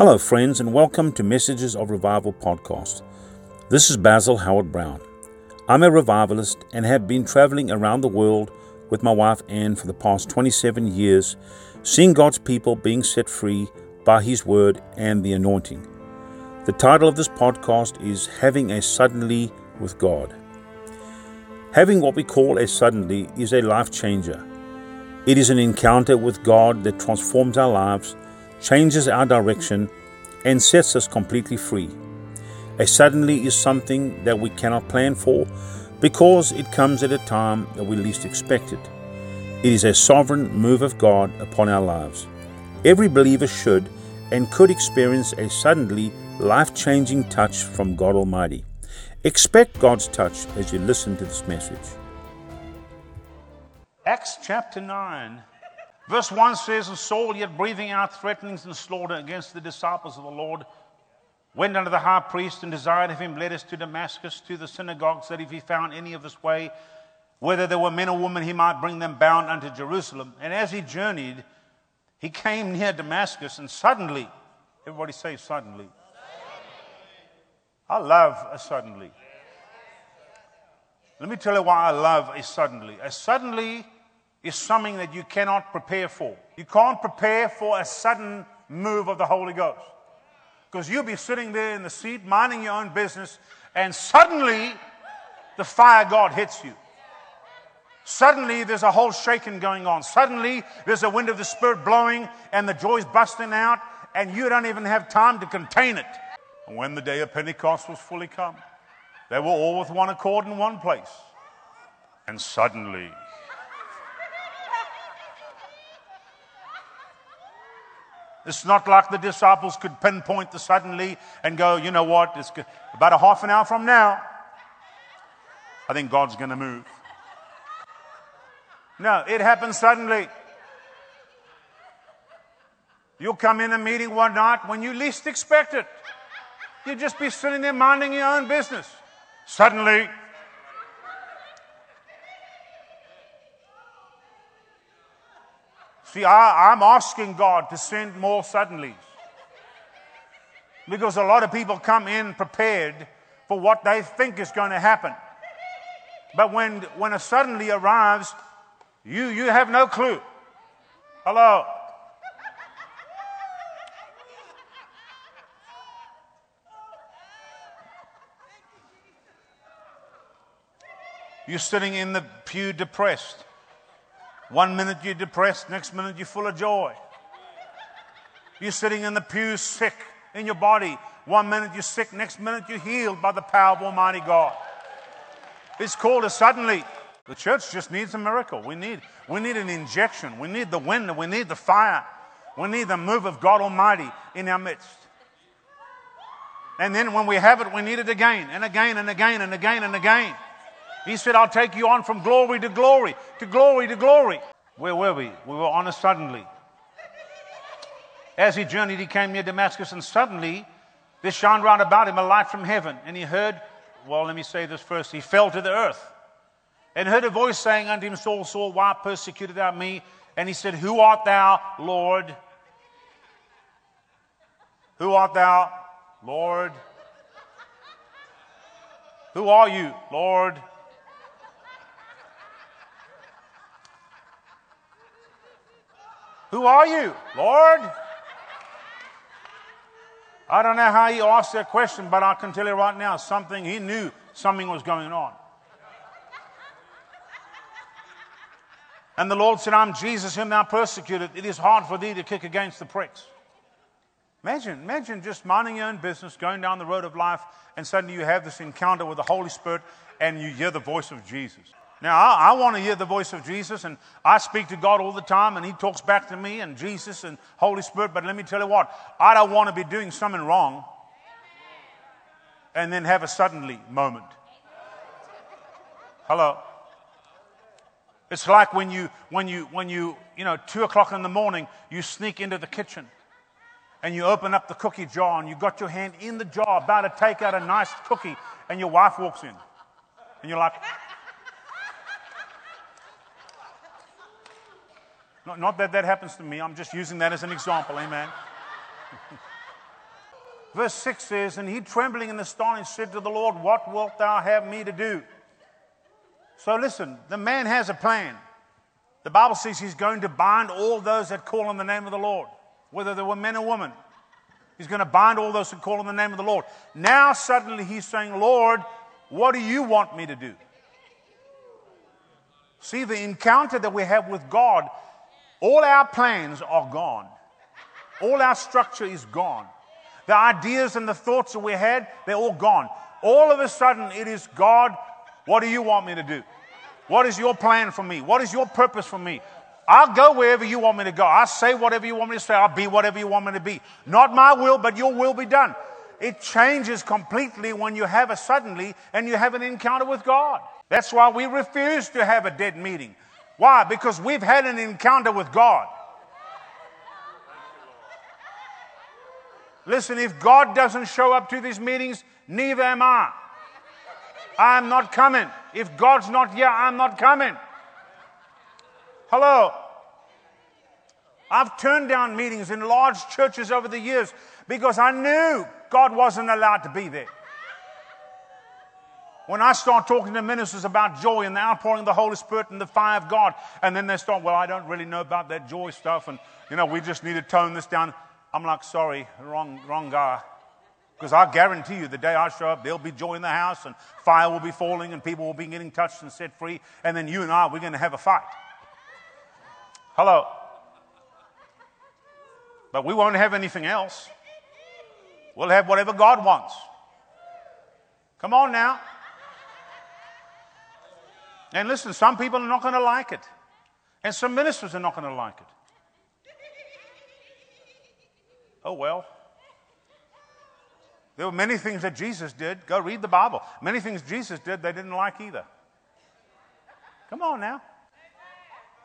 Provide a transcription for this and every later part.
Hello, friends, and welcome to Messages of Revival podcast. This is Basil Howard-Browne. I'm a revivalist and have been traveling around the world with my wife Anne for the past 27 years, seeing God's people being set free by His Word and the anointing. The title of this podcast is Having a Suddenly with God. Having what we call a suddenly is a life changer. It is an encounter with God that transforms our lives changes our direction, and sets us completely free. A suddenly is something that we cannot plan for because it comes at a time that we least expect it. It is a sovereign move of God upon our lives. Every believer should and could experience a suddenly life changing touch from God Almighty. Expect God's touch as you listen to this message. Acts chapter 9 Verse 1 says, And Saul, yet breathing out threatenings and slaughter against the disciples of the Lord, went unto the high priest and desired of him letters to Damascus to the synagogues, that if he found any of this way, whether there were men or women, he might bring them bound unto Jerusalem. And as he journeyed, he came near Damascus, and suddenly, everybody say suddenly. I love a suddenly. Let me tell you why I love a suddenly. A suddenly is something that you cannot prepare for. You can't prepare for a sudden move of the Holy Ghost. Because you'll be sitting there in the seat, minding your own business, and suddenly the fire God hits you. Suddenly there's a whole shaking going on. Suddenly there's a wind of the Spirit blowing, and the joy's busting out, and you don't even have time to contain it. And when the day of Pentecost was fully come, they were all with one accord in one place. And suddenly, It's not like the disciples could pinpoint the suddenly and go, you know what, it's about a half an hour from now. I think God's going to move. No, it happens suddenly. You'll come in a meeting one night when you least expect it. You'll just be sitting there minding your own business. Suddenly, See, I, am asking God to send more suddenly. Because a lot of people come in prepared for what they think is going to happen. But when, when a suddenly arrives, you, you have no clue. Hello? You're sitting in the pew depressed. One minute you're depressed, next minute you're full of joy. You're sitting in the pew sick in your body. One minute you're sick, next minute you're healed by the power of Almighty God. It's called a suddenly. The church just needs a miracle. We need, we need an injection. We need the wind. We need the fire. We need the move of God Almighty in our midst. And then when we have it, we need it again and again and again and again and again. He said, I'll take you on from glory to glory, to glory to glory. Where were we? We were on a suddenly. As he journeyed, he came near Damascus, and suddenly there shone round about him a light from heaven. And he heard, well, let me say this first. He fell to the earth and heard a voice saying unto him, Saul, Saul, why persecutest thou me? And he said, Who art thou, Lord? Who art thou, Lord? Who are you, Lord? Who are you, Lord? I don't know how he asked that question, but I can tell you right now something, he knew something was going on. And the Lord said, I'm Jesus whom thou persecuted. It is hard for thee to kick against the pricks. Imagine, imagine just minding your own business, going down the road of life, and suddenly you have this encounter with the Holy Spirit and you hear the voice of Jesus. Now, I, I want to hear the voice of Jesus, and I speak to God all the time, and He talks back to me, and Jesus and Holy Spirit. But let me tell you what, I don't want to be doing something wrong and then have a suddenly moment. Hello. It's like when you, when you, when you, you know, two o'clock in the morning, you sneak into the kitchen and you open up the cookie jar and you got your hand in the jar about to take out a nice cookie and your wife walks in. And you're like, Not, not that that happens to me, I'm just using that as an example, amen. Verse 6 says, And he trembling and astonished said to the Lord, What wilt thou have me to do? So listen, the man has a plan. The Bible says he's going to bind all those that call on the name of the Lord, whether they were men or women. He's going to bind all those who call on the name of the Lord. Now, suddenly, he's saying, Lord, what do you want me to do? See, the encounter that we have with God, all our plans are gone, all our structure is gone. The ideas and the thoughts that we had, they're all gone. All of a sudden, it is God, what do you want me to do? What is your plan for me? What is your purpose for me? I'll go wherever you want me to go. I'll say whatever you want me to say. I'll be whatever you want me to be. Not my will, but your will be done. It changes completely when you have a suddenly and you have an encounter with God. That's why we refuse to have a dead meeting. Why? Because we've had an encounter with God. Listen, if God doesn't show up to these meetings, neither am I. I'm not coming. If God's not here, I'm not coming. Hello. I've turned down meetings in large churches over the years because I knew God wasn't allowed to be there. When I start talking to ministers about joy and the outpouring of the Holy Spirit and the fire of God, and then they start, well, I don't really know about that joy stuff, and you know, we just need to tone this down. I'm like, sorry, wrong, wrong guy. Because I guarantee you, the day I show up, there'll be joy in the house, and fire will be falling, and people will be getting touched and set free, and then you and I, we're going to have a fight. Hello. But we won't have anything else. We'll have whatever God wants. Come on now. And listen, some people are not going to like it. And some ministers are not going to like it. Oh, well. There were many things that Jesus did. Go read the Bible. Many things Jesus did they didn't like either. Come on now.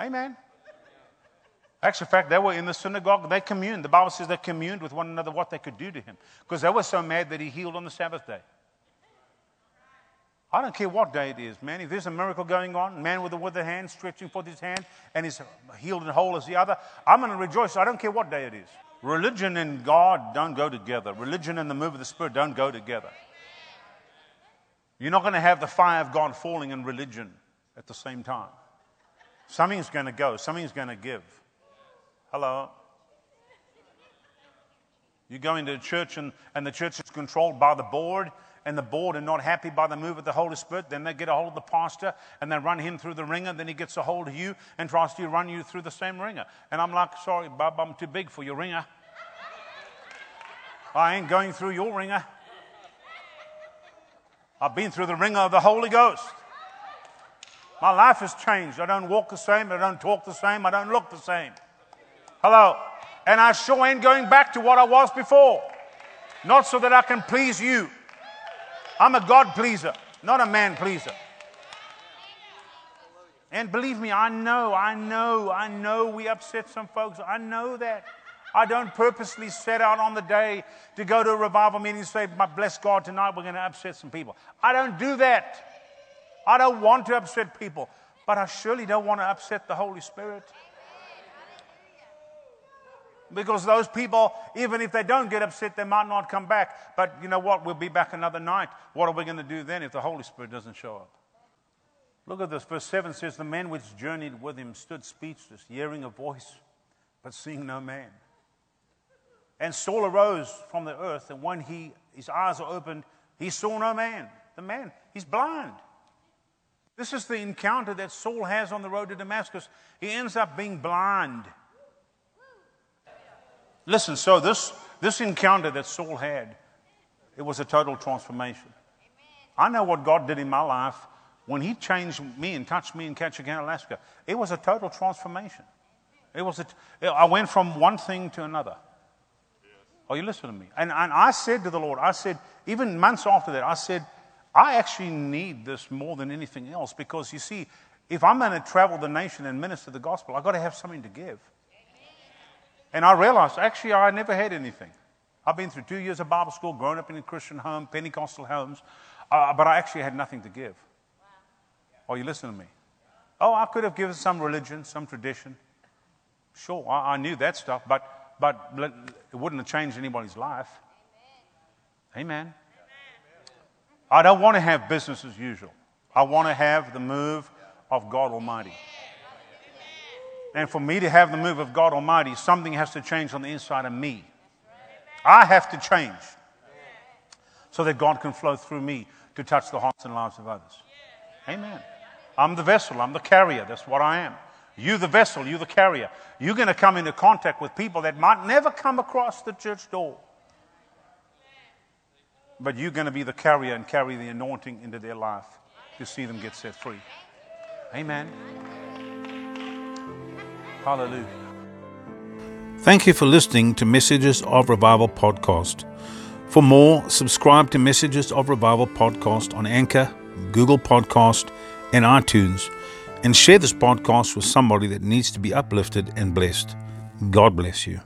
Amen. Actually, in fact, they were in the synagogue. They communed. The Bible says they communed with one another what they could do to him because they were so mad that he healed on the Sabbath day. I don't care what day it is, man. If there's a miracle going on, man with a withered hand stretching forth his hand and is healed and whole as the other, I'm going to rejoice. I don't care what day it is. Religion and God don't go together. Religion and the move of the Spirit don't go together. You're not going to have the fire of God falling in religion at the same time. Something's going to go, something's going to give. Hello? You go into a church and, and the church is controlled by the board, and the board are not happy by the move of the Holy Spirit, then they get a hold of the pastor and they run him through the wringer. Then he gets a hold of you and tries to run you through the same wringer. And I'm like, sorry, Bob, I'm too big for your wringer. I ain't going through your wringer. I've been through the wringer of the Holy Ghost. My life has changed. I don't walk the same. I don't talk the same. I don't look the same. Hello. And I sure ain't going back to what I was before. Not so that I can please you. I'm a God pleaser, not a man pleaser. And believe me, I know, I know, I know we upset some folks. I know that. I don't purposely set out on the day to go to a revival meeting and say, My bless God, tonight we're going to upset some people. I don't do that. I don't want to upset people, but I surely don't want to upset the Holy Spirit. Because those people, even if they don't get upset, they might not come back. But you know what? We'll be back another night. What are we going to do then if the Holy Spirit doesn't show up? Look at this. Verse 7 says, The men which journeyed with him stood speechless, hearing a voice, but seeing no man. And Saul arose from the earth, and when he, his eyes were opened, he saw no man. The man, he's blind. This is the encounter that Saul has on the road to Damascus. He ends up being blind. Listen, so this, this encounter that Saul had, it was a total transformation. I know what God did in my life when He changed me and touched me in Ketchikan, Alaska. It was a total transformation. It was a, I went from one thing to another. Are you listening to me? And, and I said to the Lord, I said, even months after that, I said, I actually need this more than anything else because you see, if I'm going to travel the nation and minister the gospel, I've got to have something to give. And I realized, actually, I never had anything. I've been through two years of Bible school, grown up in a Christian home, Pentecostal homes, uh, but I actually had nothing to give. Are you listening to me? Oh, I could have given some religion, some tradition. Sure, I, I knew that stuff, but but it wouldn't have changed anybody's life. Amen. I don't want to have business as usual. I want to have the move of God Almighty. And for me to have the move of God Almighty, something has to change on the inside of me. I have to change so that God can flow through me to touch the hearts and lives of others. Amen. I'm the vessel, I'm the carrier. That's what I am. You, the vessel, you, the carrier. You're going to come into contact with people that might never come across the church door. But you're going to be the carrier and carry the anointing into their life to see them get set free. Amen. Hallelujah. Thank you for listening to Messages of Revival podcast. For more, subscribe to Messages of Revival podcast on Anchor, Google Podcast, and iTunes, and share this podcast with somebody that needs to be uplifted and blessed. God bless you.